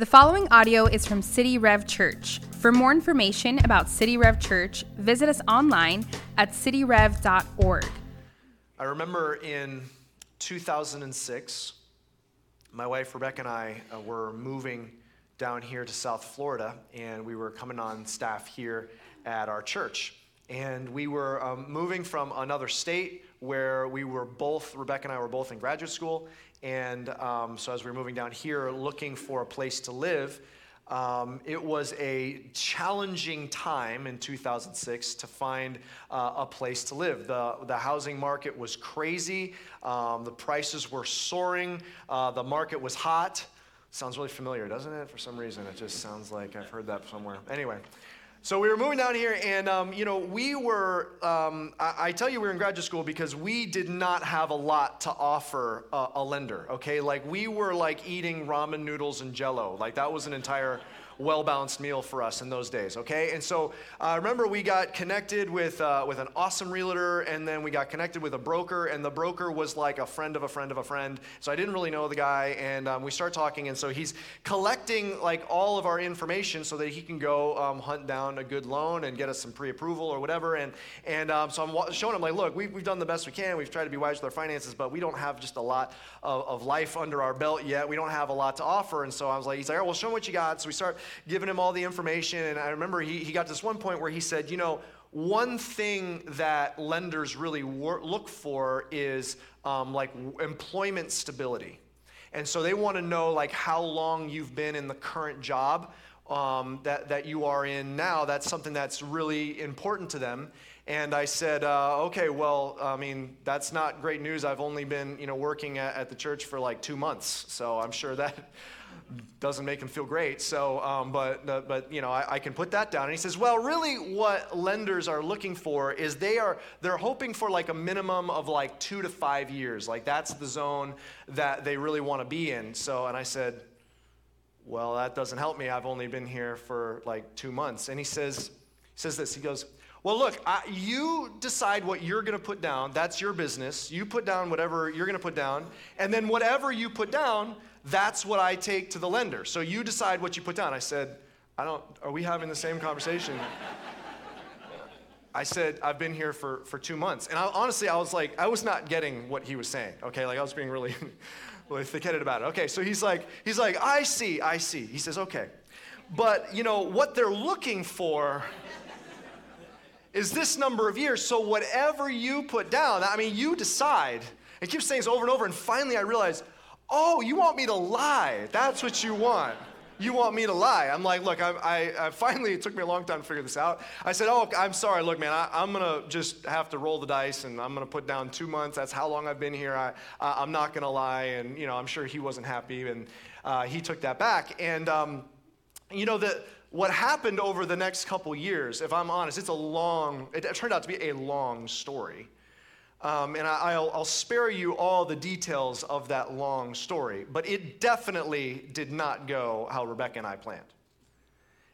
The following audio is from City Rev Church. For more information about City Rev Church, visit us online at cityrev.org. I remember in 2006, my wife Rebecca and I uh, were moving down here to South Florida, and we were coming on staff here at our church. And we were um, moving from another state where we were both, Rebecca and I were both in graduate school, and um, so as we were moving down here looking for a place to live, um, it was a challenging time in 2006 to find uh, a place to live. The, the housing market was crazy, um, the prices were soaring, uh, the market was hot. Sounds really familiar, doesn't it? For some reason, it just sounds like I've heard that somewhere. Anyway, so we were moving down here, and um, you know, we were. Um, I, I, tell you, we were in graduate school because we did not have a lot to offer uh, a lender. Okay, like we were like eating ramen noodles and Jello. Like that was an entire well balanced meal for us in those days, okay? And so uh, remember we got connected with, uh, with an awesome realtor, and then we got connected with a broker, and the broker was like a friend of a friend of a friend. So I didn't really know the guy, and um, we start talking, and so he's collecting like all of our information so that he can go um, hunt down a good loan and get us some pre approval or whatever. And, and um, so I'm showing him, like, look, we've, we've done the best we can. We've tried to be wise with our finances, but we don't have just a lot of, of life under our belt yet. We don't have a lot to offer. And so I was like, he's like, all right, well, show me what you got. So we start giving him all the information. And I remember he, he got to this one point where he said, you know, one thing that lenders really wor- look for is um, like employment stability. And so they want to know like how long you've been in the current job um, that, that you are in now. That's something that's really important to them. And I said, uh, okay, well, I mean, that's not great news. I've only been, you know, working at, at the church for like two months. So I'm sure that doesn't make him feel great. So, um, but, uh, but you know, I, I, can put that down. And he says, well, really, what lenders are looking for is they are they're hoping for like a minimum of like two to five years. Like that's the zone that they really want to be in. So, and I said, well, that doesn't help me. I've only been here for like two months. And he says, he says this. He goes, well, look, I, you decide what you're going to put down. That's your business. You put down whatever you're going to put down. And then whatever you put down, that's what I take to the lender. So you decide what you put down. I said, I don't, are we having the same conversation? I said, I've been here for, for two months. And I, honestly, I was like, I was not getting what he was saying, okay? Like, I was being really, really thick-headed about it. Okay, so he's like, he's like, I see, I see. He says, okay. But, you know, what they're looking for is this number of years. So whatever you put down, I mean, you decide. It keeps saying this over and over, and finally I realized, Oh, you want me to lie? That's what you want. You want me to lie? I'm like, look, I, I, I finally, it took me a long time to figure this out. I said, oh, I'm sorry. Look, man, I, am going to just have to roll the dice and I'm going to put down two months. That's how long I've been here. I, I, am not going to lie. And, you know, I'm sure he wasn't happy. And uh, he took that back. And, um, you know, the, what happened over the next couple years, if I'm honest, it's a long, it turned out to be a long story. Um, and I, will I'll spare you all the details of that long story, but it definitely did not go how Rebecca and I planned.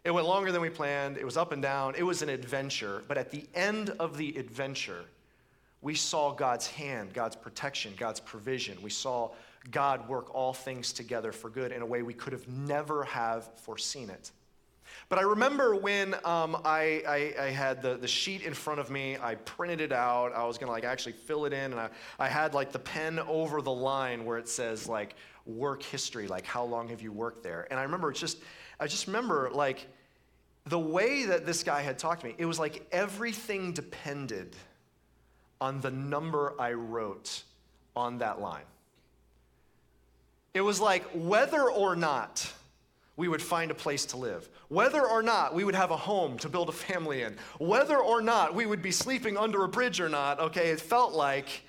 It went longer than we planned, it was up and down, it was an adventure, but at the end of the adventure, we saw God's hand, God's protection, God's provision. We saw God work all things together for good in a way we could have never have foreseen it. But I remember when um, I, I, I, had the, the sheet in front of me, I printed it out. I was to like actually fill it in, and I, I had like the pen over the line where it says like work history, like how long have you worked there? And I remember just, I just remember like the way that this guy had talked to me, it was like everything depended on the number I wrote on that line. It was like whether or not we would find a place to live. Whether or not we would have a home to build a family in. Whether or not we would be sleeping under a bridge or not, okay, it felt like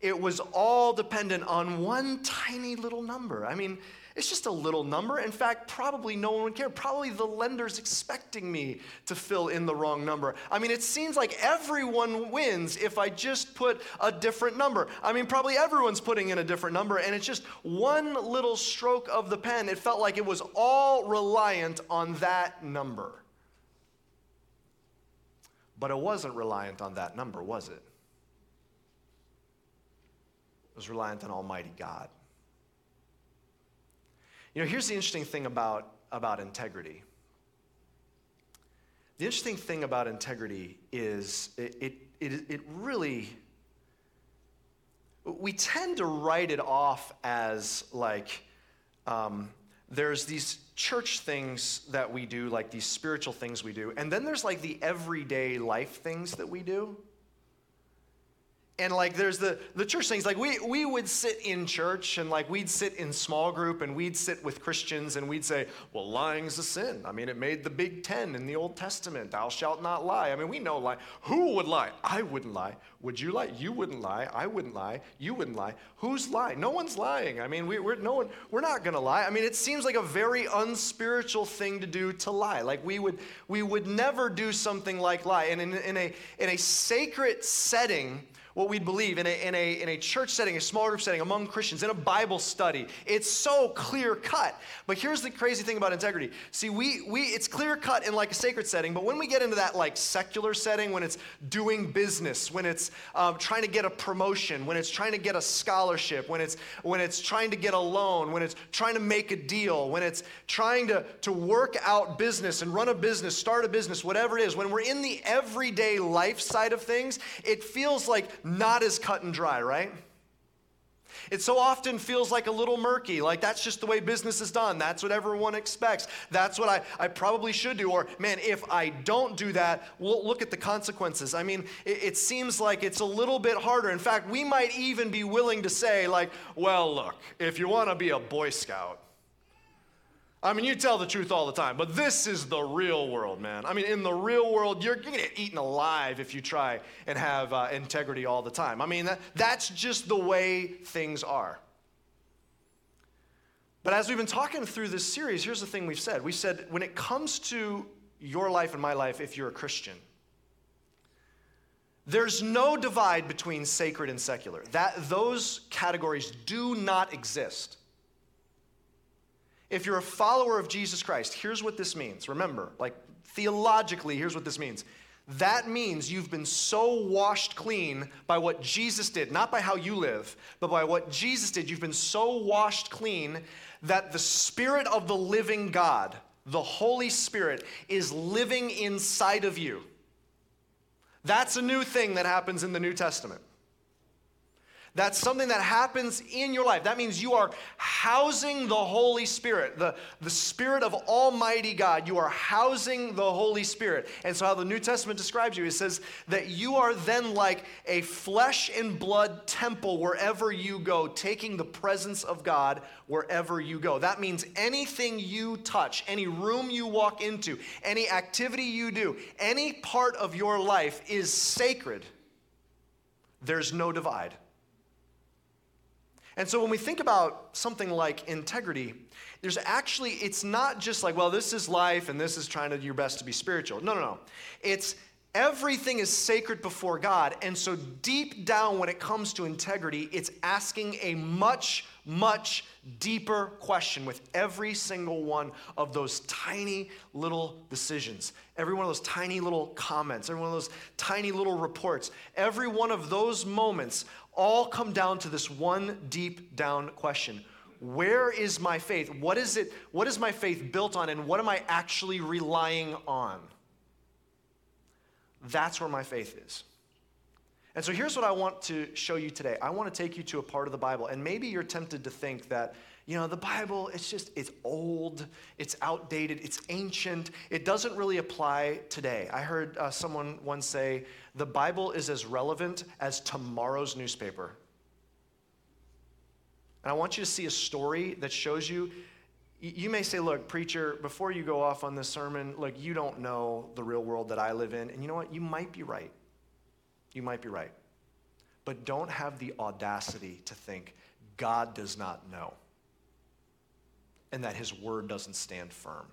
it was all dependent on one tiny little number. I mean, it's just a little number. In fact, probably no one would care. Probably the lender's expecting me to fill in the wrong number. I mean, it seems like everyone wins if I just put a different number. I mean, probably everyone's putting in a different number, and it's just one little stroke of the pen. It felt like it was all reliant on that number. But it wasn't reliant on that number, was it? It was reliant on Almighty God. You know, here's the interesting thing about, about integrity. The interesting thing about integrity is it, it, it, it really, we tend to write it off as like, um, there's these church things that we do, like these spiritual things we do, and then there's like the everyday life things that we do and like there's the the church things. Like we we would sit in church and like we'd sit in small group and we'd sit with christians and we'd say well lying's a sin. I mean it made the big ten in the old testament. Thou shalt not lie. I mean we know lie. Who would lie? I wouldn't lie. Would you lie? You wouldn't lie. I wouldn't lie. You wouldn't lie. Who's lying? No one's lying. I mean we, we're no one we're not going to lie. I mean it seems like a very unspiritual thing to do to lie. Like we would we would never do something like lie. And in, in a in a sacred setting what we believe in a, in, a, in a church setting, a small group setting, among Christians, in a Bible study. It's so clear cut. But here's the crazy thing about integrity. See, we, we it's clear cut in like a sacred setting, but when we get into that like secular setting, when it's doing business, when it's um, trying to get a promotion, when it's trying to get a scholarship, when it's when it's trying to get a loan, when it's trying to make a deal, when it's trying to, to work out business and run a business, start a business, whatever it is, when we're in the everyday life side of things, it feels like not as cut and dry, right? It so often feels like a little murky, like that's just the way business is done. That's what everyone expects. That's what I, I probably should do. Or, man, if I don't do that, we'll look at the consequences. I mean, it, it seems like it's a little bit harder. In fact, we might even be willing to say, like, well, look, if you want to be a Boy Scout, I mean, you tell the truth all the time, but this is the real world, man. I mean, in the real world, you're, you're to get eaten alive if you try and have uh, integrity all the time. I mean, that, that's just the way things are. But as we've been talking through this series, here's the thing we've said. We said, when it comes to your life and my life, if you're a Christian, there's no divide between sacred and secular. That, those categories do not exist. If you're a follower of Jesus Christ, here's what this means. Remember, like theologically, here's what this means. That means you've been so washed clean by what Jesus did, not by how you live, but by what Jesus did. You've been so washed clean that the Spirit of the living God, the Holy Spirit, is living inside of you. That's a new thing that happens in the New Testament. That's something that happens in your life. That means you are housing the Holy Spirit, the, the Spirit of Almighty God. You are housing the Holy Spirit. And so, how the New Testament describes you, it says that you are then like a flesh and blood temple wherever you go, taking the presence of God wherever you go. That means anything you touch, any room you walk into, any activity you do, any part of your life is sacred. There's no divide. And so when we think about something like integrity, there's actually, it's not just like, well, this is life and this is trying to do your best to be spiritual. No, no, no. It's everything is sacred before God. And so deep down, when it comes to integrity, it's asking a much, much deeper question with every single one of those tiny little decisions, every one of those tiny little comments, every one of those tiny little reports, every one of those moments all come down to this one deep down question where is my faith what is it what is my faith built on and what am i actually relying on that's where my faith is and so here's what i want to show you today i want to take you to a part of the bible and maybe you're tempted to think that you know the bible it's just it's old it's outdated it's ancient it doesn't really apply today i heard uh, someone once say the Bible is as relevant as tomorrow's newspaper. And I want you to see a story that shows you. You may say, look, preacher, before you go off on this sermon, look, you don't know the real world that I live in. And you know what? You might be right. You might be right. But don't have the audacity to think God does not know and that his word doesn't stand firm.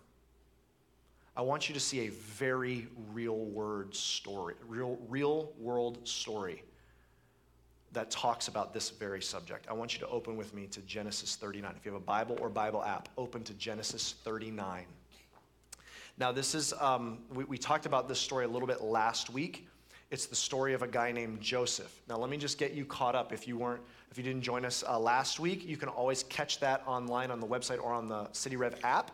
I want you to see a very real word story, real, real world story that talks about this very subject. I want you to open with me to Genesis 39. If you have a Bible or Bible app, open to Genesis 39. Now, this is, um, we, we talked about this story a little bit last week. It's the story of a guy named Joseph. Now, let me just get you caught up. If you weren't, if you didn't join us uh, last week, you can always catch that online on the website or on the City Rev app.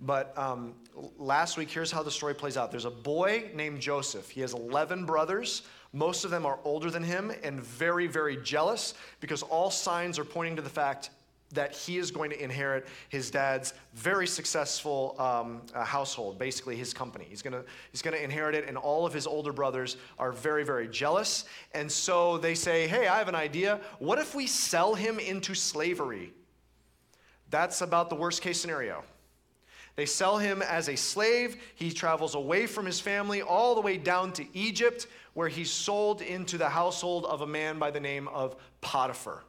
But um, last week, here's how the story plays out. There's a boy named Joseph. He has 11 brothers. Most of them are older than him and very, very jealous because all signs are pointing to the fact that he is going to inherit his dad's very successful um, uh, household, basically his company. He's going he's to inherit it, and all of his older brothers are very, very jealous. And so they say, Hey, I have an idea. What if we sell him into slavery? That's about the worst case scenario. They sell him as a slave. He travels away from his family all the way down to Egypt, where he's sold into the household of a man by the name of Potiphar.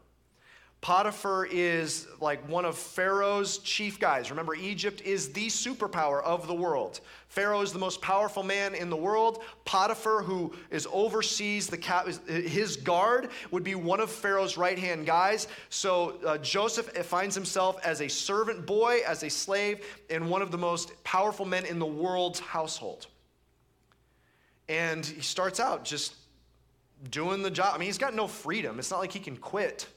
Potiphar is like one of Pharaoh's chief guys. Remember, Egypt is the superpower of the world. Pharaoh is the most powerful man in the world. Potiphar, who is oversees the cap, his guard, would be one of Pharaoh's right hand guys. So uh, Joseph finds himself as a servant boy, as a slave, in one of the most powerful men in the world's household. And he starts out just doing the job. I mean, he's got no freedom. It's not like he can quit.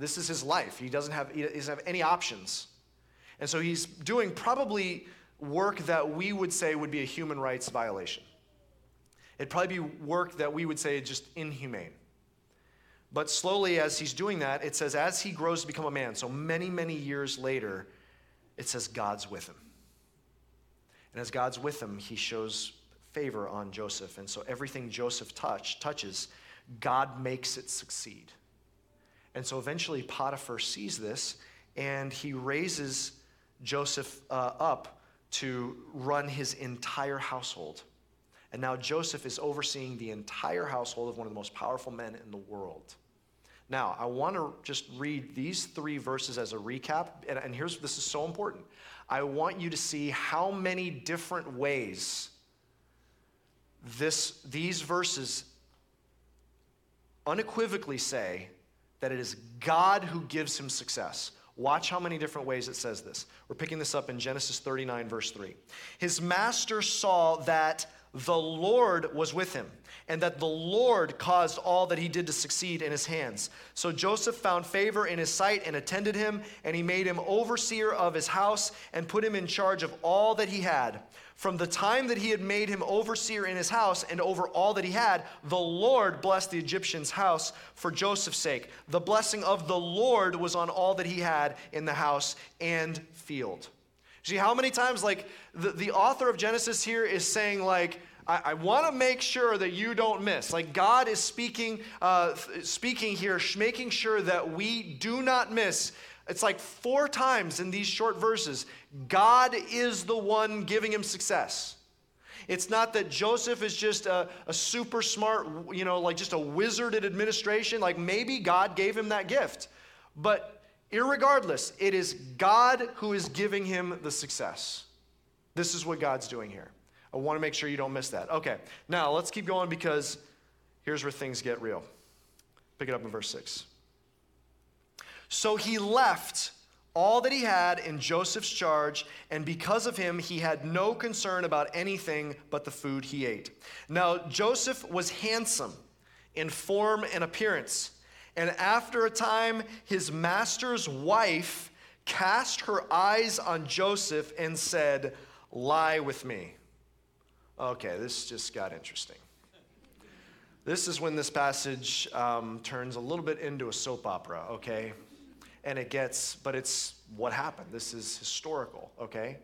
This is his life. He doesn't have, he doesn't have any options. And so he's doing probably work that we would say would be a human rights violation. It'd probably be work that we would say just inhumane. But slowly, as he's doing that, it says, as he grows to become a man, so many, many years later, it says God's with him. And as God's with him, he shows favor on Joseph. And so everything Joseph touch, touches, God makes it succeed. And so eventually Potiphar sees this and he raises Joseph uh, up to run his entire household. And now Joseph is overseeing the entire household of one of the most powerful men in the world. Now, I want to just read these three verses as a recap. And, and here's this is so important. I want you to see how many different ways this, these verses unequivocally say that it is God who gives him success. Watch how many different ways it says this. We're picking this up in Genesis 39, verse 3. His master saw that the Lord was with him, and that the Lord caused all that he did to succeed in his hands. So Joseph found favor in his sight and attended him, and he made him overseer of his house and put him in charge of all that he had. From the time that he had made him overseer in his house and over all that he had, the Lord blessed the Egyptian's house for Joseph's sake. The blessing of the Lord was on all that he had in the house and field. See how many times, like, the, the author of Genesis here is saying, like, I, I want to make sure that you don't miss. Like God is speaking, uh, speaking here, making sure that we do not miss it's like four times in these short verses God is the one giving him success. It's not that Joseph is just a, a, super smart, you know, like just a wizard at administration. Like maybe God gave him that gift. But irregardless, it is God who is giving him the success. This is what God's doing here. I want to make sure you don't miss that. Okay, now let's keep going because here's where things get real. Pick it up in verse 6. So he left all that he had in Joseph's charge, and because of him, he had no concern about anything but the food he ate. Now, Joseph was handsome in form and appearance, and after a time, his master's wife cast her eyes on Joseph and said, Lie with me. Okay, this just got interesting. This is when this passage um, turns a little bit into a soap opera, okay? and it gets, but it's what happened. This is historical, okay?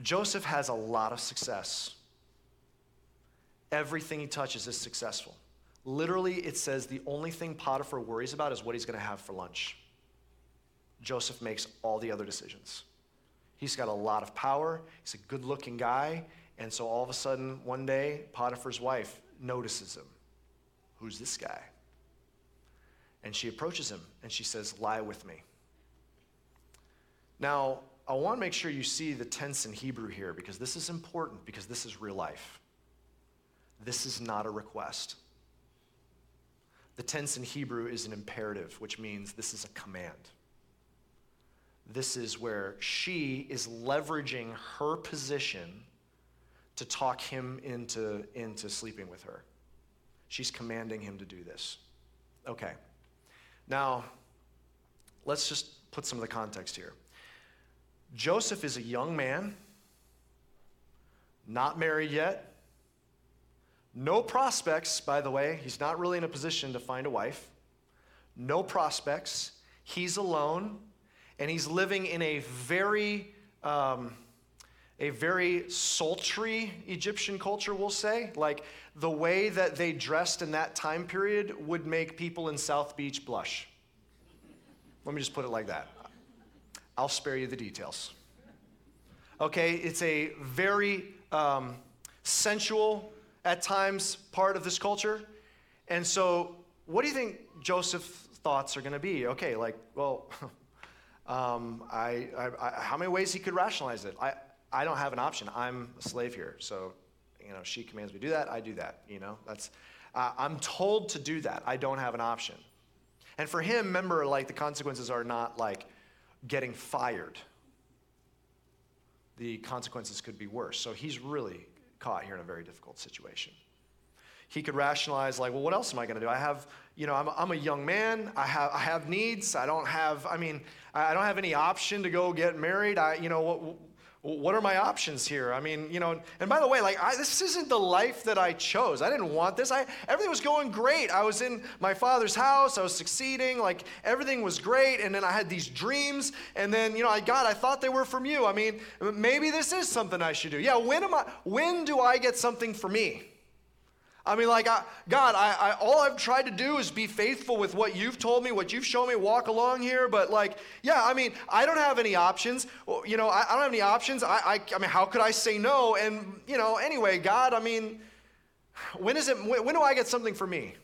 Joseph has a lot of success. Everything he touches is successful. Literally, it says the only thing Potiphar worries about is what he's going to have for lunch. Joseph makes all the other decisions. He's got a lot of power, he's a good looking guy, and so all of a sudden, one day, Potiphar's wife notices him. Who's this guy? And she approaches him and she says, Lie with me. Now, I want to make sure you see the tense in Hebrew here because this is important because this is real life. This is not a request. The tense in Hebrew is an imperative, which means this is a command. This is where she is leveraging her position to talk him into, into sleeping with her. She's commanding him to do this. Okay. Now, let's just put some of the context here. Joseph is a young man, not married yet, no prospects, by the way. He's not really in a position to find a wife. No prospects. He's alone, and he's living in a very, um, a very sultry Egyptian culture, we'll say. Like the way that they dressed in that time period would make people in South Beach blush. Let me just put it like that. I'll spare you the details. Okay, it's a very um, sensual, at times, part of this culture. And so, what do you think Joseph's thoughts are going to be? Okay, like, well, um, I, I, I, how many ways he could rationalize it? I, I don't have an option. I'm a slave here. So, you know, she commands me to do that. I do that. You know, that's, uh, I'm told to do that. I don't have an option. And for him, remember, like, the consequences are not like getting fired the consequences could be worse. So he's really caught here in a very difficult situation. He could rationalize, like, well, what else am I going to do? I have, you know, I'm, I'm a young man. I have, I have needs. I don't have, I mean, I don't have any option to go get married. I, you know, what, what are my options here? I mean, you know, and by the way, like, I, this isn't the life that I chose. I didn't want this. I, everything was going great. I was in my father's house. I was succeeding. Like, everything was great. And then I had these dreams. And then, you know, I, God, I thought they were from you. I mean, maybe this is something I should do. Yeah, when am I, when do I get something for me? I mean, like, I, God, I, I, all I've tried to do is be faithful with what you've told me, what you've shown me, walk along here. But, like, yeah, I mean, I don't have any options. You know, I, I don't have any options. I, I, I, mean, how could I say no? And, you know, anyway, God, I mean, when is it, when, when do I get something for me?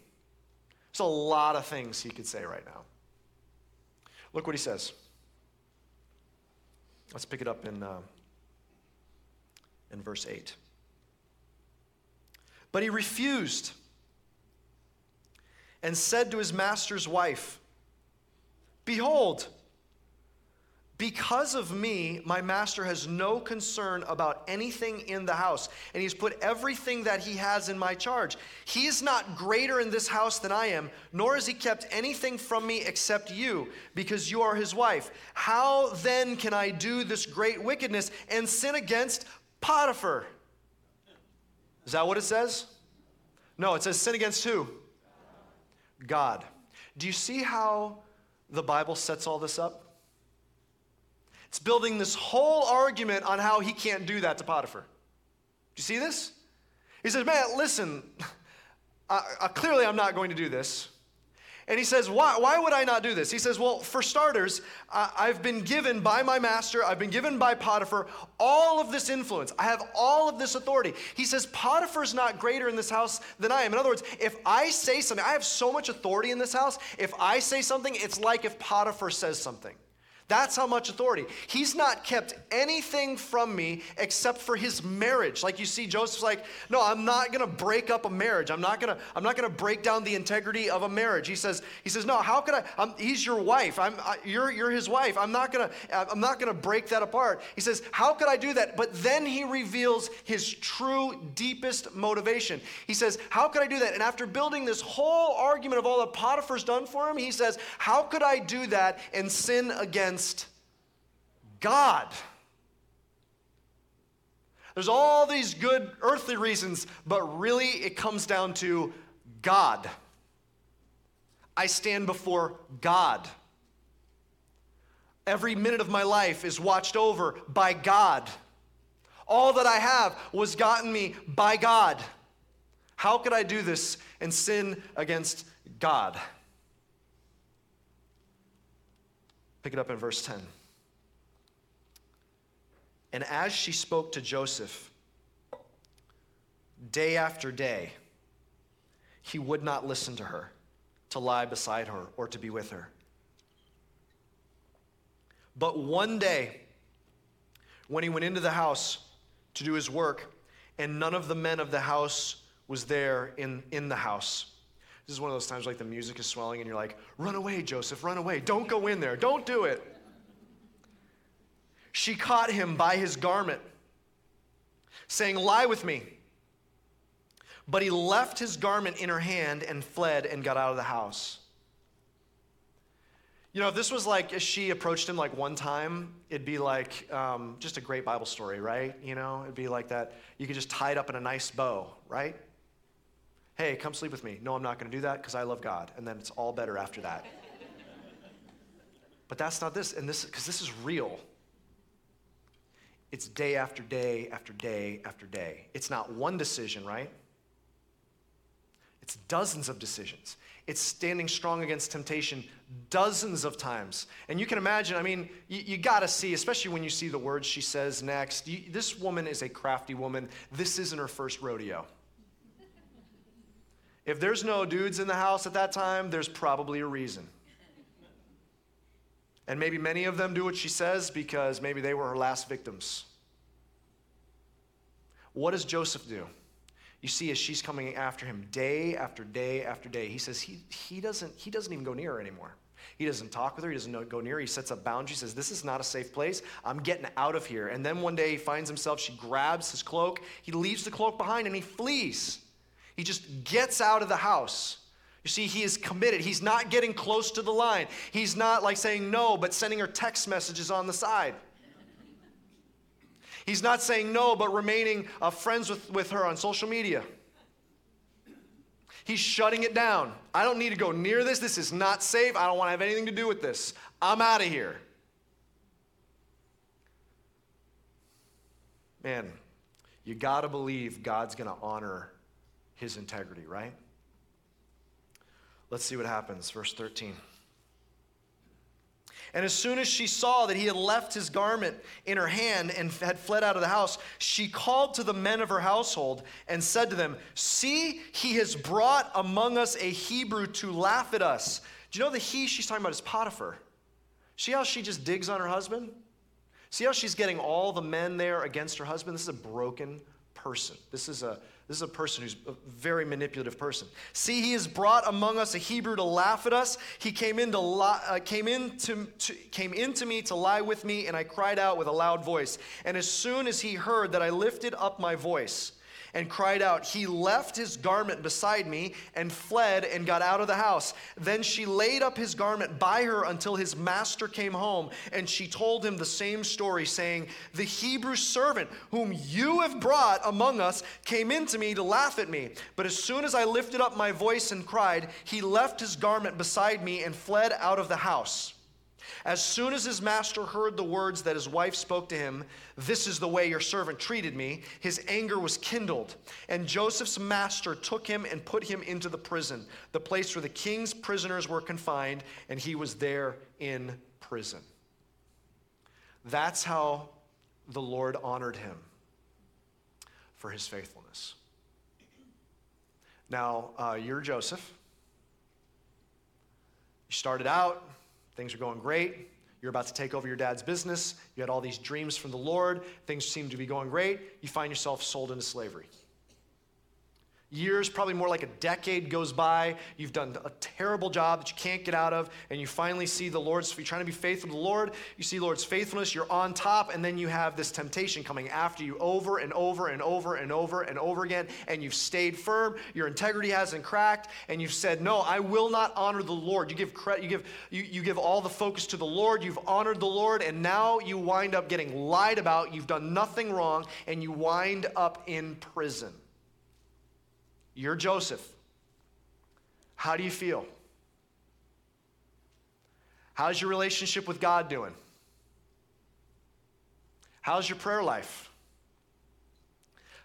There's a lot of things he could say right now. Look what he says. Let's pick it up in, uh, in verse 8. But he refused and said to his master's wife, Behold, because of me, my master has no concern about anything in the house, and he's put everything that he has in my charge. He is not greater in this house than I am, nor has he kept anything from me except you, because you are his wife. How then can I do this great wickedness and sin against Potiphar? Is that what it says? No, it says sin against who? God. Do you see how the Bible sets all this up? It's building this whole argument on how he can't do that to Potiphar. Do you see this? He says, Man, listen, clearly I'm not going to do this. And he says, why, why would I not do this? He says, Well, for starters, I've been given by my master, I've been given by Potiphar all of this influence. I have all of this authority. He says, Potiphar's not greater in this house than I am. In other words, if I say something, I have so much authority in this house. If I say something, it's like if Potiphar says something. That's how much authority. He's not kept anything from me except for his marriage. Like you see, Joseph's like, no, I'm not gonna break up a marriage. I'm not gonna, I'm not gonna break down the integrity of a marriage. He says, he says, no, how could I? I'm, he's your wife. I'm, I, you're, you're his wife. I'm not gonna, uh, I'm not gonna break that apart. He says, how could I do that? But then he reveals his true, deepest motivation. He says, how could I do that? And after building this whole argument of all that Potiphar's done for him, he says, how could I do that and sin against against God. There's all these good earthly reasons, but really it comes down to God. I stand before God. Every minute of my life is watched over by God. All that I have was gotten me by God. How could I do this and sin against God? Pick it up in verse 10. And as she spoke to Joseph, day after day, he would not listen to her, to lie beside her, or to be with her. But one day, when he went into the house to do his work, and none of the men of the house was there in, in the house, this is one of those times like the music is swelling and you're like, run away, Joseph, run away. Don't go in there. Don't do it. She caught him by his garment, saying, Lie with me. But he left his garment in her hand and fled and got out of the house. You know, if this was like if she approached him like one time, it'd be like um, just a great Bible story, right? You know, it'd be like that. You could just tie it up in a nice bow, right? Hey, come sleep with me. No, I'm not going to do that because I love God. And then it's all better after that. but that's not this, and this because this is real. It's day after day after day after day. It's not one decision, right? It's dozens of decisions. It's standing strong against temptation dozens of times. And you can imagine, I mean, you, you got to see, especially when you see the words she says next. You, this woman is a crafty woman. This isn't her first rodeo. If there's no dudes in the house at that time, there's probably a reason. And maybe many of them do what she says because maybe they were her last victims. What does Joseph do? You see, as she's coming after him day after day after day, he says he, he, doesn't, he doesn't even go near her anymore. He doesn't talk with her. He doesn't go near. He sets up boundaries. Says, "This is not a safe place. I'm getting out of here." And then one day he finds himself. She grabs his cloak. He leaves the cloak behind and he flees. He just gets out of the house. You see, he is committed. He's not getting close to the line. He's not like saying no, but sending her text messages on the side. He's not saying no, but remaining uh, friends with, with her on social media. He's shutting it down. I don't need to go near this. This is not safe. I don't want to have anything to do with this. I'm out of here. Man, you got to believe God's going to honor his integrity, right? Let's see what happens. Verse 13. And as soon as she saw that he had left his garment in her hand and had fled out of the house, she called to the men of her household and said to them, See, he has brought among us a Hebrew to laugh at us. Do you know the he she's talking about is Potiphar? See how she just digs on her husband? See how she's getting all the men there against her husband? This is a broken person. This is a this is a person who's a very manipulative person. See, he has brought among us a Hebrew to laugh at us. He came in to, uh, came in to, to, came into me to lie with me, and I cried out with a loud voice. And as soon as he heard that I lifted up my voice, and cried out. He left his garment beside me and fled and got out of the house. Then she laid up his garment by her until his master came home, and she told him the same story, saying, The Hebrew servant whom you have brought among us came in to me to laugh at me. But as soon as I lifted up my voice and cried, he left his garment beside me and fled out of the house. As soon as his master heard the words that his wife spoke to him, This is the way your servant treated me, his anger was kindled. And Joseph's master took him and put him into the prison, the place where the king's prisoners were confined, and he was there in prison. That's how the Lord honored him for his faithfulness. Now, uh, you're Joseph. You started out Things are going great. You're about to take over your dad's business. You had all these dreams from the Lord. Things seem to be going great. You find yourself sold into slavery. Years, probably more like a decade goes by. You've done a terrible job that you can't get out of, and you finally see the Lord's, you're trying to be faithful to the Lord. You see the Lord's faithfulness, you're on top, and then you have this temptation coming after you over and over and over and over and over again, and you've stayed firm. Your integrity hasn't cracked, and you've said, No, I will not honor the Lord. You give credit, you give, you, you give all the focus to the Lord, you've honored the Lord, and now you wind up getting lied about. You've done nothing wrong, and you wind up in prison. You're Joseph. How do you feel? How's your relationship with God doing? How's your prayer life?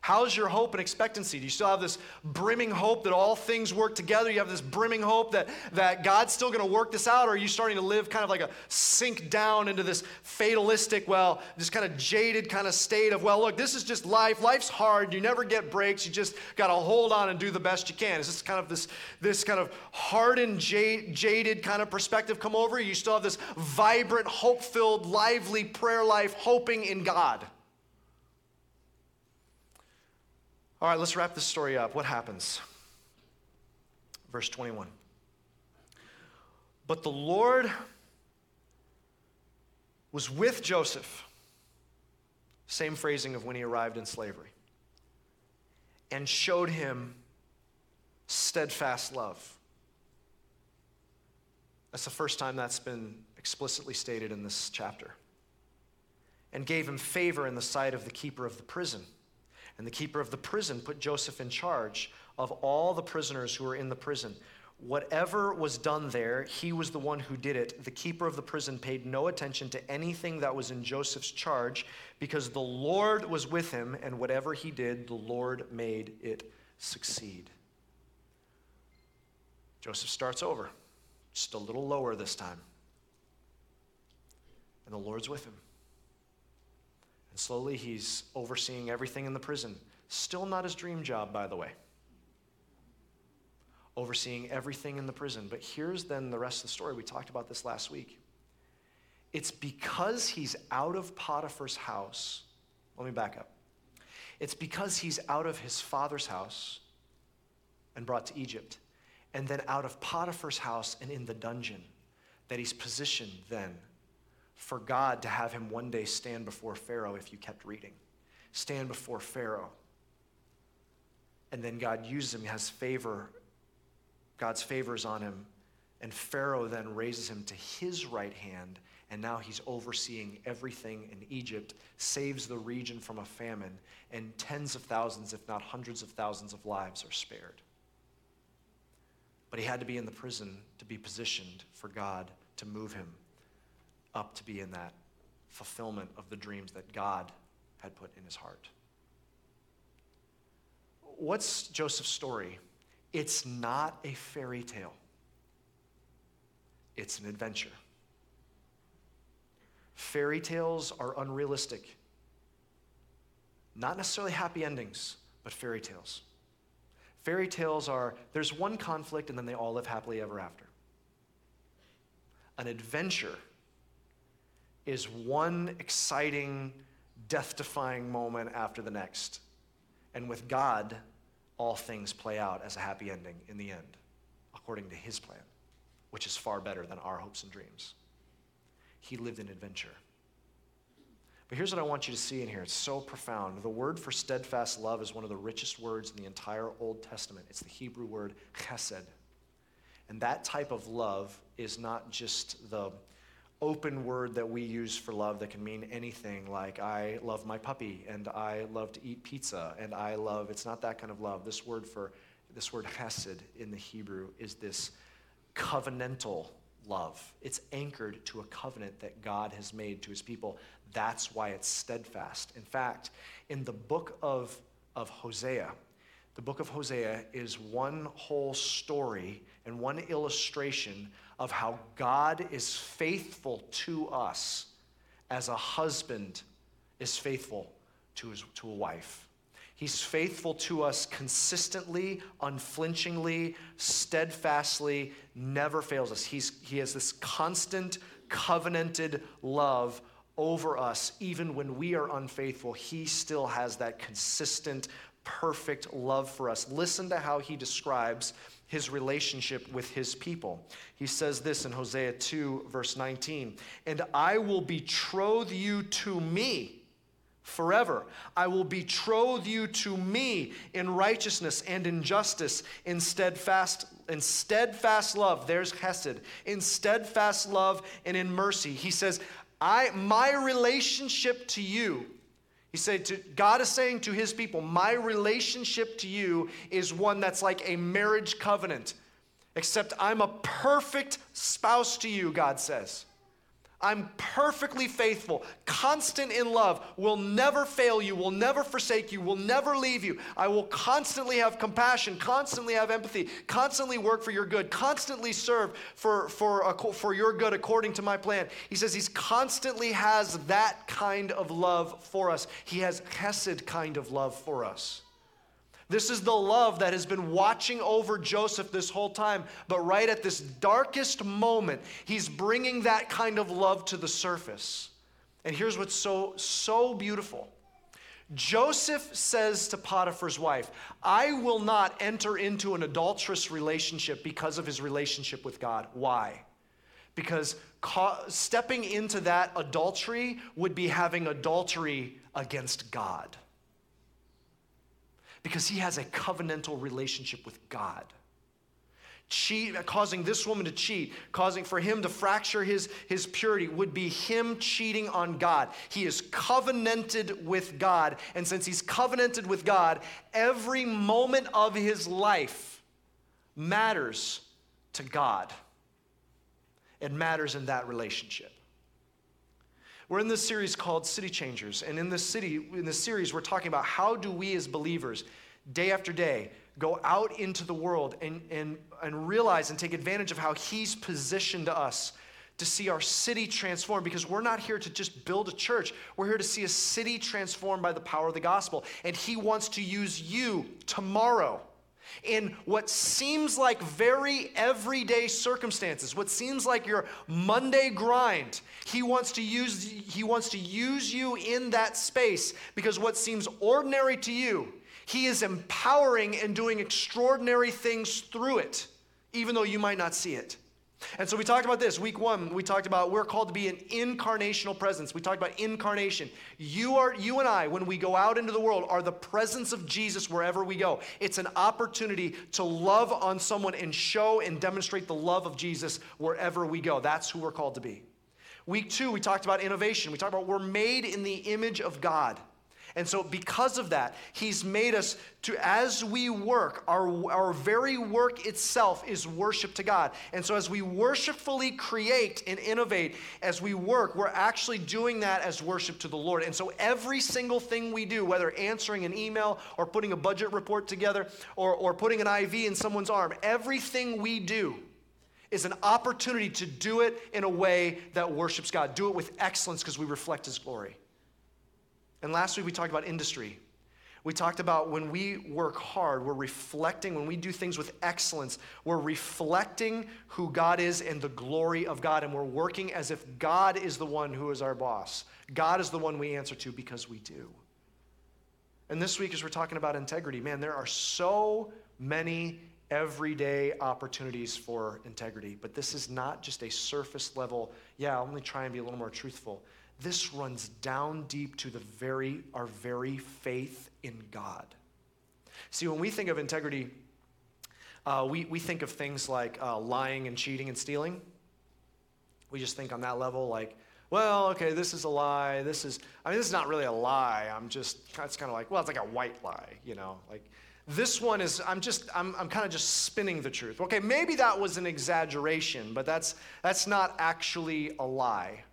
How's your hope and expectancy? Do you still have this brimming hope that all things work together? You have this brimming hope that, that God's still going to work this out? Or are you starting to live kind of like a sink down into this fatalistic, well, this kind of jaded kind of state of, well, look, this is just life. Life's hard. You never get breaks. You just got to hold on and do the best you can. Is this kind of this, this kind of hardened, jaded kind of perspective come over? You still have this vibrant, hope filled, lively prayer life, hoping in God. All right, let's wrap this story up. What happens? Verse 21. But the Lord was with Joseph. Same phrasing of when he arrived in slavery. And showed him steadfast love. That's the first time that's been explicitly stated in this chapter. And gave him favor in the sight of the keeper of the prison. And the keeper of the prison put Joseph in charge of all the prisoners who were in the prison. Whatever was done there, he was the one who did it. The keeper of the prison paid no attention to anything that was in Joseph's charge because the Lord was with him, and whatever he did, the Lord made it succeed. Joseph starts over, just a little lower this time. And the Lord's with him. And slowly he's overseeing everything in the prison. Still not his dream job, by the way overseeing everything in the prison. But here's then the rest of the story. We talked about this last week. It's because he's out of Potiphar's house. Let me back up. It's because he's out of his father's house and brought to Egypt, and then out of Potiphar's house and in the dungeon, that he's positioned then for God to have him one day stand before Pharaoh if you kept reading. Stand before Pharaoh. And then God uses him, has favor God's favors on him. And Pharaoh then raises him to his right hand, and now he's overseeing everything in Egypt, saves the region from a famine, and tens of thousands, if not hundreds of thousands, of lives are spared. But he had to be in the prison to be positioned for God to move him up to be in that fulfillment of the dreams that God had put in his heart. What's Joseph's story? It's not a fairy tale, it's an adventure. Fairy tales are unrealistic. Not necessarily happy endings, but fairy tales. Fairy tales are there's one conflict and then they all live happily ever after. An adventure is one exciting, death defying moment after the next. And with God, all things play out as a happy ending in the end, according to his plan, which is far better than our hopes and dreams. He lived in adventure. But here's what I want you to see in here. It's so profound. The word for steadfast love is one of the richest words in the entire Old Testament. It's the Hebrew word chesed. And that type of love is not just the open word that we use for love that can mean anything like I love my puppy and I love to eat pizza and I love it's not that kind of love. This word for this word hesed in the Hebrew is this covenantal love. It's anchored to a covenant that God has made to his people. That's why it's steadfast. In fact, in the book of, of Hosea, the book of Hosea is one whole story and one illustration of how God is faithful to us as a husband is faithful to, his, to a wife. He's faithful to us consistently, unflinchingly, steadfastly, never fails us. He's, he has this constant, covenanted love over us. Even when we are unfaithful, He still has that consistent, perfect love for us. Listen to how He describes his relationship with his people. He says this in Hosea 2, verse 19 And I will betroth you to me forever. I will betroth you to me in righteousness and in justice, in steadfast, in steadfast love. There's Hesed. In steadfast love and in mercy. He says, I, my relationship to you he said to, God is saying to his people, My relationship to you is one that's like a marriage covenant, except I'm a perfect spouse to you, God says. I'm perfectly faithful, constant in love, will never fail you, will never forsake you, will never leave you. I will constantly have compassion, constantly have empathy, constantly work for your good, constantly serve for, for, for your good according to my plan. He says he constantly has that kind of love for us. He has Hesed kind of love for us. This is the love that has been watching over Joseph this whole time. But right at this darkest moment, he's bringing that kind of love to the surface. And here's what's so, so beautiful. Joseph says to Potiphar's wife, I will not enter into an adulterous relationship because of his relationship with God. Why? Because ca- stepping into that adultery would be having adultery against God because he has a covenantal relationship with God. cheat, causing this woman to cheat, causing for him to fracture his, his purity, would be him cheating on God. He is covenanted with God. And since he's covenanted with God, every moment of his life matters to God. It matters in that relationship. We're in this series called City Changers, and in this city, in this series, we're talking about how do we as believers, day after day, go out into the world and, and, and realize and take advantage of how He's positioned us to see our city transformed because we're not here to just build a church. We're here to see a city transformed by the power of the gospel. And He wants to use you tomorrow in what seems like very everyday circumstances, what seems like your Monday grind. He wants to use he wants to use you in that space because what seems ordinary to you, he is empowering and doing extraordinary things through it, even though you might not see it. And so we talked about this. Week one, we talked about we're called to be an incarnational presence. We talked about incarnation. You are you and I, when we go out into the world, are the presence of Jesus wherever we go. It's an opportunity to love on someone and show and demonstrate the love of Jesus wherever we go. That's who we're called to be. Week two, we talked about innovation. We talked about we're made in the image of God. And so, because of that, He's made us to, as we work, our, our very work itself is worship to God. And so, as we worshipfully create and innovate, as we work, we're actually doing that as worship to the Lord. And so, every single thing we do, whether answering an email or putting a budget report together or, or putting an IV in someone's arm, everything we do is an opportunity to do it in a way that worships God. Do it with excellence because we reflect His glory. And last week we talked about industry. We talked about when we work hard, we're reflecting, when we do things with excellence, we're reflecting who God is and the glory of God, and we're working as if God is the one who is our boss. God is the one we answer to because we do. And this week, as we're talking about integrity, man, there are so many everyday opportunities for integrity, but this is not just a surface level, yeah, I'll only try and be a little more truthful. This runs down deep to the very, our very faith in God. See, when we think of integrity, uh, we, we think of things like uh, lying and cheating and stealing. We just think on that level, like, well, okay, this is a lie. This is, I mean, this is not really a lie. I'm just, it's kind of like, well, it's like a white lie, you know? Like, this one is, I'm just, I'm, I'm kind of just spinning the truth. Okay, maybe that was an exaggeration, but that's, that's not actually a lie.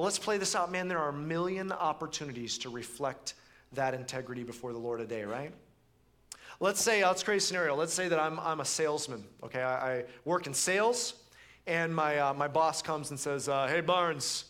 But let's play this out, man. There are a million opportunities to reflect that integrity before the Lord today, right? Let's say, let's create a scenario. Let's say that I'm, I'm a salesman, okay? I, I work in sales, and my, uh, my boss comes and says, uh, Hey, Barnes,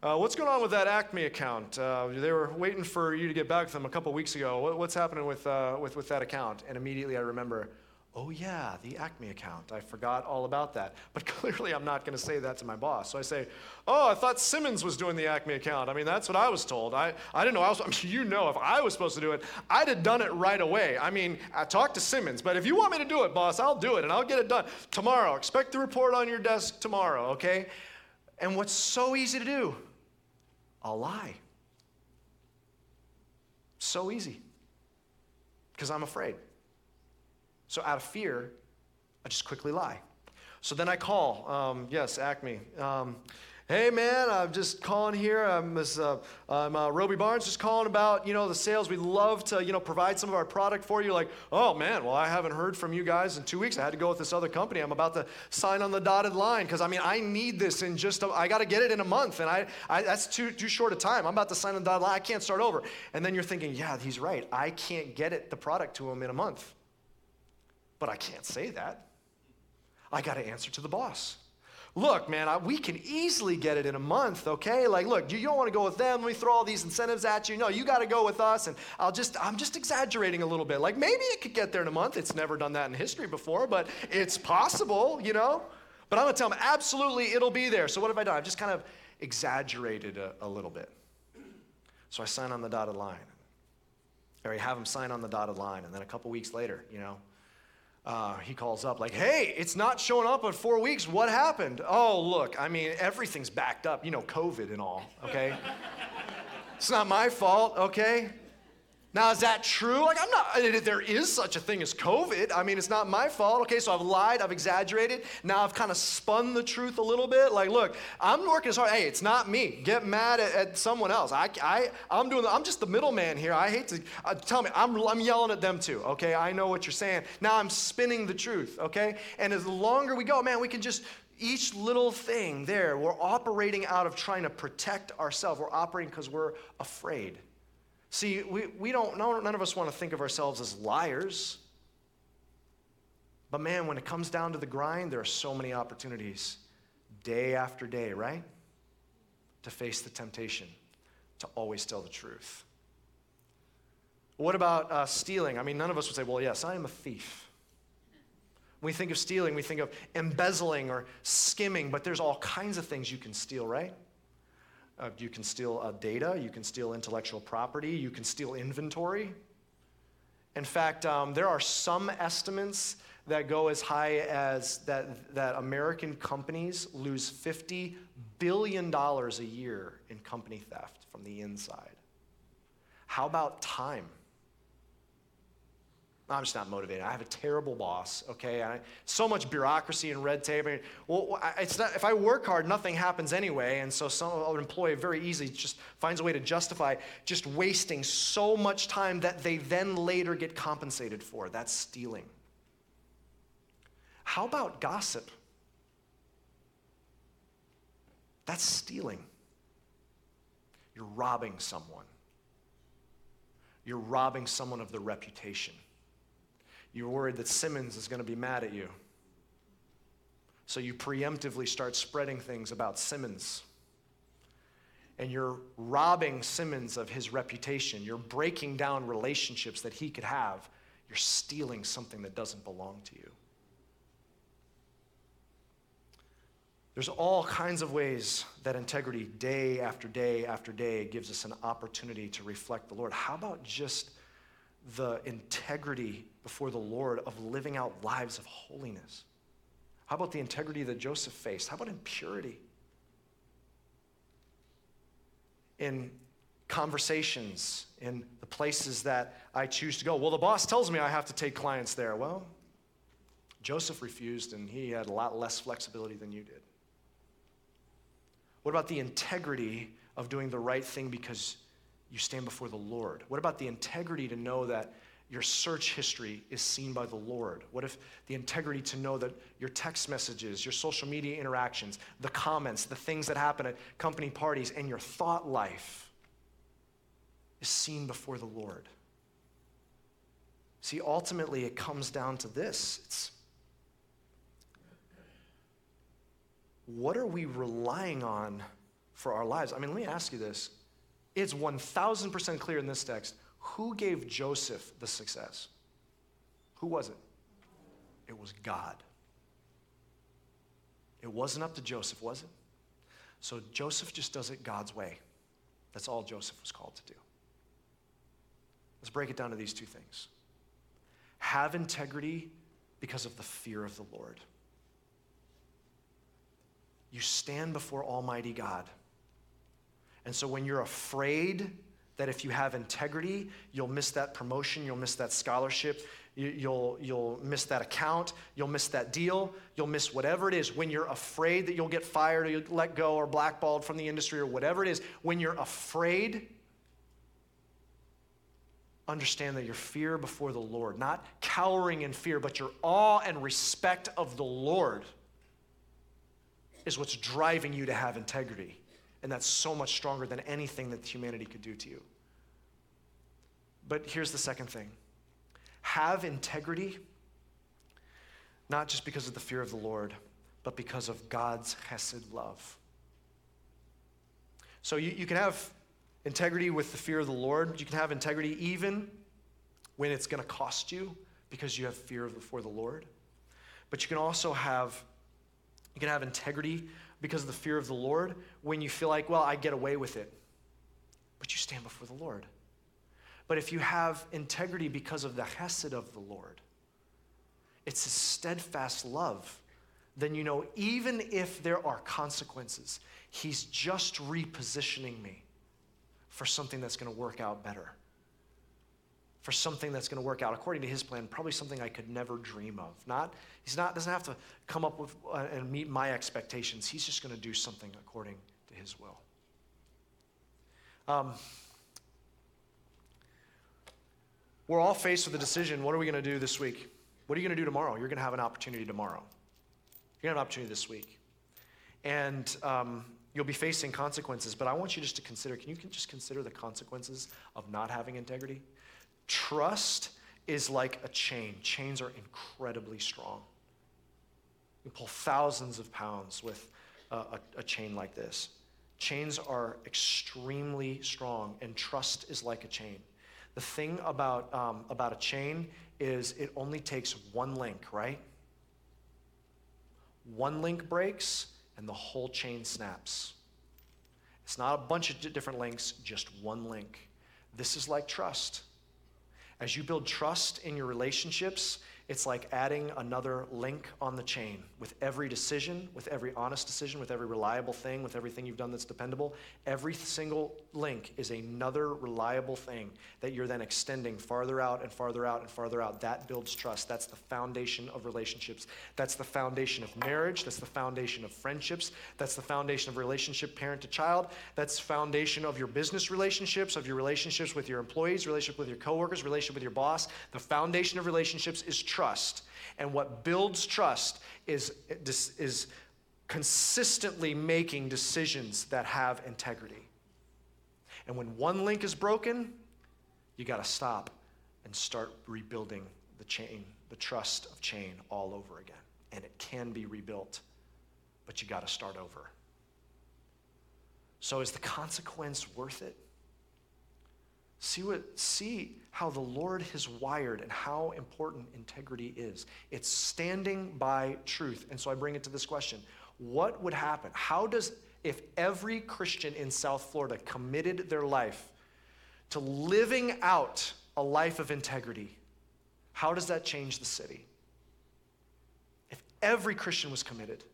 uh, what's going on with that Acme account? Uh, they were waiting for you to get back to them a couple weeks ago. What, what's happening with, uh, with, with that account? And immediately I remember, oh yeah, the Acme account. I forgot all about that. But clearly I'm not going to say that to my boss. So I say, oh, I thought Simmons was doing the Acme account. I mean, that's what I was told. I, I didn't know. I was, I mean, you know, if I was supposed to do it, I'd have done it right away. I mean, I talked to Simmons, but if you want me to do it, boss, I'll do it and I'll get it done tomorrow. Expect the report on your desk tomorrow, okay? And what's so easy to do? I'll lie. So easy. Because I'm afraid. So out of fear, I just quickly lie. So then I call, um, yes, Acme. Um, hey man, I'm just calling here. I'm, this, uh, I'm uh, Roby Barnes, just calling about you know the sales. We'd love to you know provide some of our product for you. Like, oh man, well I haven't heard from you guys in two weeks. I had to go with this other company. I'm about to sign on the dotted line because I mean I need this in just a, I got to get it in a month, and I, I that's too too short a time. I'm about to sign on the dotted line. I can't start over. And then you're thinking, yeah, he's right. I can't get it the product to him in a month. But I can't say that. I got to answer to the boss. Look, man, I, we can easily get it in a month, okay? Like, look, you, you don't want to go with them. Me throw all these incentives at you. No, you got to go with us. And I'll just, I'm just exaggerating a little bit. Like, maybe it could get there in a month. It's never done that in history before, but it's possible, you know? But I'm going to tell them, absolutely, it'll be there. So what have I done? I've just kind of exaggerated a, a little bit. So I sign on the dotted line. Or I have them sign on the dotted line. And then a couple weeks later, you know, uh, he calls up like, hey, it's not showing up in four weeks. What happened? Oh, look, I mean, everything's backed up, you know, COVID and all, okay? it's not my fault, okay? Now, is that true? Like, I'm not, there is such a thing as COVID. I mean, it's not my fault. Okay, so I've lied, I've exaggerated. Now I've kind of spun the truth a little bit. Like, look, I'm working as hard. Hey, it's not me. Get mad at, at someone else. I, I, I'm doing, I'm just the middleman here. I hate to, uh, tell me, I'm, I'm yelling at them too, okay? I know what you're saying. Now I'm spinning the truth, okay? And as longer we go, man, we can just, each little thing there, we're operating out of trying to protect ourselves. We're operating because we're afraid. See, we, we don't, none of us want to think of ourselves as liars. But man, when it comes down to the grind, there are so many opportunities day after day, right? To face the temptation, to always tell the truth. What about uh, stealing? I mean, none of us would say, well, yes, I am a thief. When we think of stealing, we think of embezzling or skimming, but there's all kinds of things you can steal, right? Uh, you can steal uh, data, you can steal intellectual property, you can steal inventory. In fact, um, there are some estimates that go as high as that, that American companies lose $50 billion a year in company theft from the inside. How about time? I'm just not motivated. I have a terrible boss, okay? I, so much bureaucracy and red tape. Well, it's not, if I work hard, nothing happens anyway. And so some an employee very easily just finds a way to justify just wasting so much time that they then later get compensated for. That's stealing. How about gossip? That's stealing. You're robbing someone. You're robbing someone of their reputation. You're worried that Simmons is going to be mad at you. So you preemptively start spreading things about Simmons. And you're robbing Simmons of his reputation. You're breaking down relationships that he could have. You're stealing something that doesn't belong to you. There's all kinds of ways that integrity, day after day after day, gives us an opportunity to reflect the Lord. How about just the integrity before the Lord of living out lives of holiness? How about the integrity that Joseph faced? How about impurity? In conversations, in the places that I choose to go. Well, the boss tells me I have to take clients there. Well, Joseph refused, and he had a lot less flexibility than you did. What about the integrity of doing the right thing because you stand before the Lord? What about the integrity to know that your search history is seen by the Lord? What if the integrity to know that your text messages, your social media interactions, the comments, the things that happen at company parties, and your thought life is seen before the Lord? See, ultimately, it comes down to this it's what are we relying on for our lives? I mean, let me ask you this. It's 1000% clear in this text who gave Joseph the success? Who was it? It was God. It wasn't up to Joseph, was it? So Joseph just does it God's way. That's all Joseph was called to do. Let's break it down to these two things have integrity because of the fear of the Lord. You stand before Almighty God. And so when you're afraid that if you have integrity, you'll miss that promotion, you'll miss that scholarship, you'll, you'll miss that account, you'll miss that deal, you'll miss whatever it is. When you're afraid that you'll get fired or you'll let go or blackballed from the industry or whatever it is, when you're afraid, understand that your fear before the Lord, not cowering in fear, but your awe and respect of the Lord is what's driving you to have integrity. And that's so much stronger than anything that humanity could do to you. But here's the second thing have integrity, not just because of the fear of the Lord, but because of God's Hesed love. So you, you can have integrity with the fear of the Lord. You can have integrity even when it's going to cost you because you have fear before the Lord. But you can also have you can have integrity because of the fear of the Lord when you feel like, well, I get away with it. But you stand before the Lord. But if you have integrity because of the hesed of the Lord, it's a steadfast love, then you know, even if there are consequences, He's just repositioning me for something that's going to work out better. For something that's going to work out according to his plan, probably something I could never dream of. Not, he's not, doesn't have to come up with uh, and meet my expectations. He's just going to do something according to his will. Um, we're all faced with a decision. What are we going to do this week? What are you going to do tomorrow? You're going to have an opportunity tomorrow. You're going to have an opportunity this week. And um, you'll be facing consequences, but I want you just to consider can you just consider the consequences of not having integrity? Trust is like a chain. Chains are incredibly strong. You pull thousands of pounds with a, a, a chain like this. Chains are extremely strong, and trust is like a chain. The thing about, um, about a chain is it only takes one link, right? One link breaks, and the whole chain snaps. It's not a bunch of different links, just one link. This is like trust. As you build trust in your relationships, it's like adding another link on the chain. With every decision, with every honest decision, with every reliable thing, with everything you've done that's dependable, every single link is another reliable thing that you're then extending farther out and farther out and farther out. That builds trust. That's the foundation of relationships. That's the foundation of marriage. That's the foundation of friendships. That's the foundation of relationship parent to child. That's foundation of your business relationships, of your relationships with your employees, relationship with your coworkers, relationship with your boss. The foundation of relationships is trust. And what builds trust is, is consistently making decisions that have integrity. And when one link is broken, you got to stop and start rebuilding the chain, the trust of chain all over again. And it can be rebuilt, but you got to start over. So is the consequence worth it? See what see how the Lord has wired and how important integrity is. It's standing by truth. And so I bring it to this question. What would happen? How does if every Christian in South Florida committed their life to living out a life of integrity, how does that change the city? If every Christian was committed,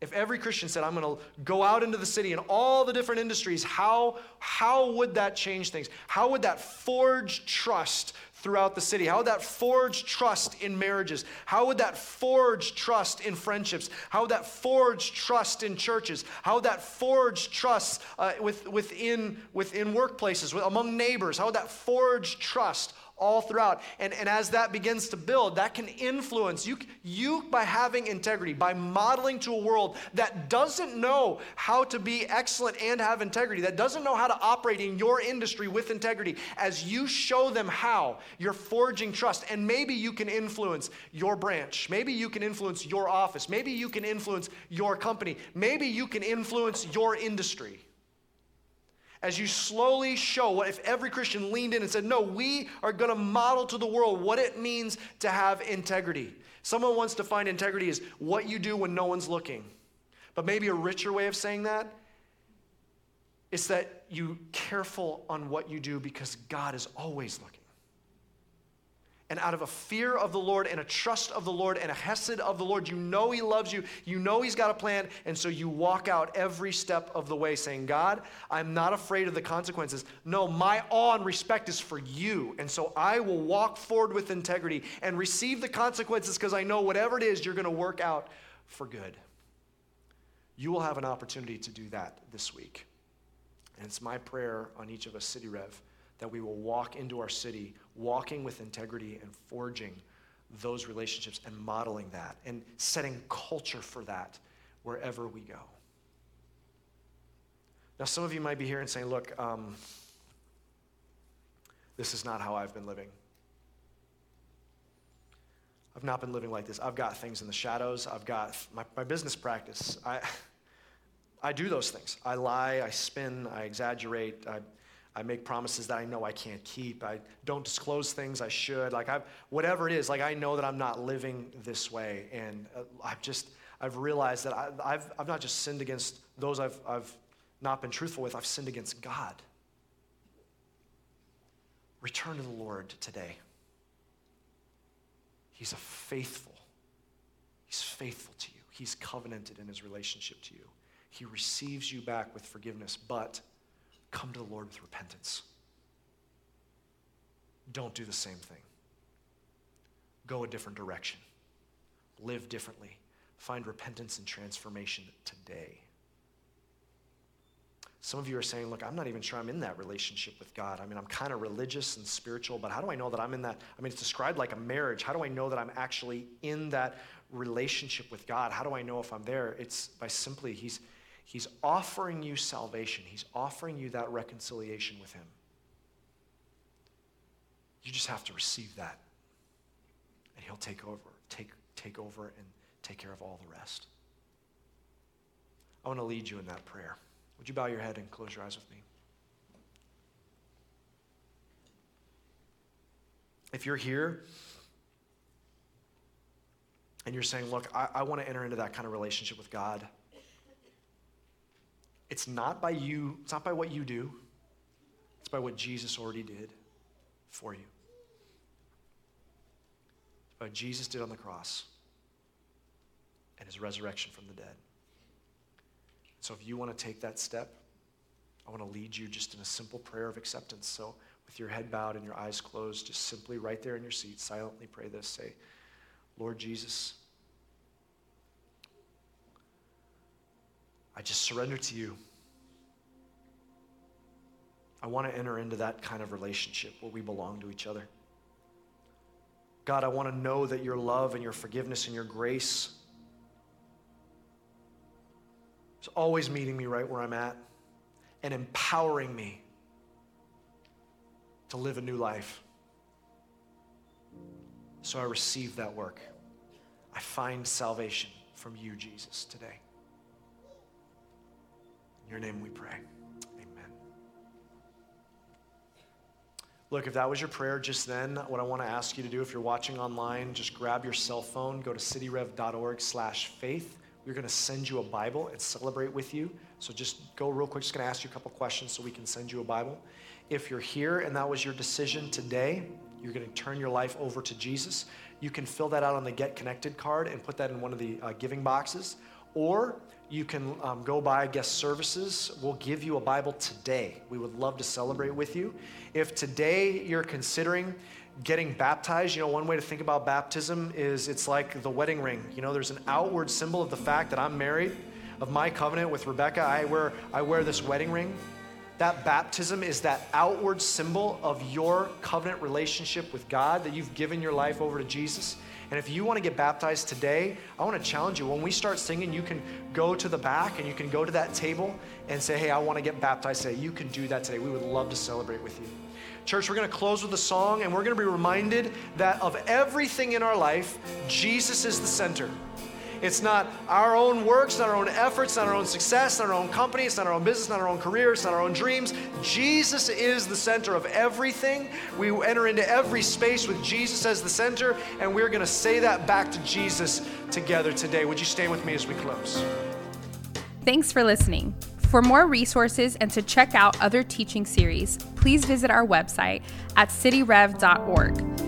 if every Christian said, I'm going to go out into the city and all the different industries, how, how would that change things? How would that forge trust throughout the city? How would that forge trust in marriages? How would that forge trust in friendships? How would that forge trust in churches? How would that forge trust uh, with, within, within workplaces, with, among neighbors? How would that forge trust? All throughout. And, and as that begins to build, that can influence you, you by having integrity, by modeling to a world that doesn't know how to be excellent and have integrity, that doesn't know how to operate in your industry with integrity. As you show them how, you're forging trust. And maybe you can influence your branch. Maybe you can influence your office. Maybe you can influence your company. Maybe you can influence your industry as you slowly show what if every Christian leaned in and said, No, we are going to model to the world what it means to have integrity. Someone wants to find integrity is what you do when no one's looking. But maybe a richer way of saying that is that you careful on what you do because God is always looking and out of a fear of the Lord and a trust of the Lord and a hesed of the Lord, you know He loves you, you know He's got a plan, and so you walk out every step of the way saying, God, I'm not afraid of the consequences. No, my awe and respect is for you, and so I will walk forward with integrity and receive the consequences because I know whatever it is, you're going to work out for good. You will have an opportunity to do that this week. And it's my prayer on each of us, City Rev, that we will walk into our city walking with integrity and forging those relationships and modeling that and setting culture for that wherever we go. Now, some of you might be here and saying, look, um, this is not how I've been living. I've not been living like this. I've got things in the shadows. I've got my, my business practice. I, I do those things. I lie, I spin, I exaggerate, I I make promises that I know I can't keep. I don't disclose things I should. Like I've whatever it is, like I know that I'm not living this way, and uh, I've just I've realized that I, I've I've not just sinned against those I've I've not been truthful with. I've sinned against God. Return to the Lord today. He's a faithful. He's faithful to you. He's covenanted in his relationship to you. He receives you back with forgiveness, but come to the Lord with repentance. don't do the same thing. Go a different direction. Live differently. Find repentance and transformation today. Some of you are saying, Look, I'm not even sure I'm in that relationship with God. I mean, I'm kind of religious and spiritual, but how do I know that I'm in that? I mean, it's described like a marriage. How do I know that I'm actually in that relationship with God? How do I know if I'm there? It's by simply, He's, he's offering you salvation, He's offering you that reconciliation with Him. You just have to receive that. And He'll take over, take, take over and take care of all the rest. I want to lead you in that prayer. Would you bow your head and close your eyes with me? If you're here and you're saying, Look, I, I want to enter into that kind of relationship with God, it's not by you, it's not by what you do, it's by what Jesus already did for you. It's what Jesus did on the cross and his resurrection from the dead. So if you want to take that step, I want to lead you just in a simple prayer of acceptance. So with your head bowed and your eyes closed, just simply right there in your seat, silently pray this. Say, Lord Jesus, I just surrender to you. I want to enter into that kind of relationship where we belong to each other. God, I want to know that your love and your forgiveness and your grace is always meeting me right where I'm at and empowering me to live a new life. So I receive that work. I find salvation from you, Jesus, today. In your name we pray. Amen. Look, if that was your prayer just then, what I want to ask you to do, if you're watching online, just grab your cell phone, go to cityrev.org slash faith we're going to send you a Bible and celebrate with you. So just go real quick. Just going to ask you a couple questions so we can send you a Bible. If you're here and that was your decision today, you're going to turn your life over to Jesus. You can fill that out on the Get Connected card and put that in one of the uh, giving boxes. Or you can um, go by guest services. We'll give you a Bible today. We would love to celebrate with you. If today you're considering getting baptized, you know, one way to think about baptism is it's like the wedding ring. You know, there's an outward symbol of the fact that I'm married, of my covenant with Rebecca. I wear, I wear this wedding ring. That baptism is that outward symbol of your covenant relationship with God, that you've given your life over to Jesus. And if you want to get baptized today, I want to challenge you. When we start singing, you can go to the back and you can go to that table and say, Hey, I want to get baptized today. You can do that today. We would love to celebrate with you. Church, we're going to close with a song and we're going to be reminded that of everything in our life, Jesus is the center. It's not our own works, not our own efforts, not our own success, not our own company, it's not our own business, not our own career, not our own dreams. Jesus is the center of everything. We enter into every space with Jesus as the center, and we're going to say that back to Jesus together today. Would you stand with me as we close? Thanks for listening. For more resources and to check out other teaching series, please visit our website at cityrev.org.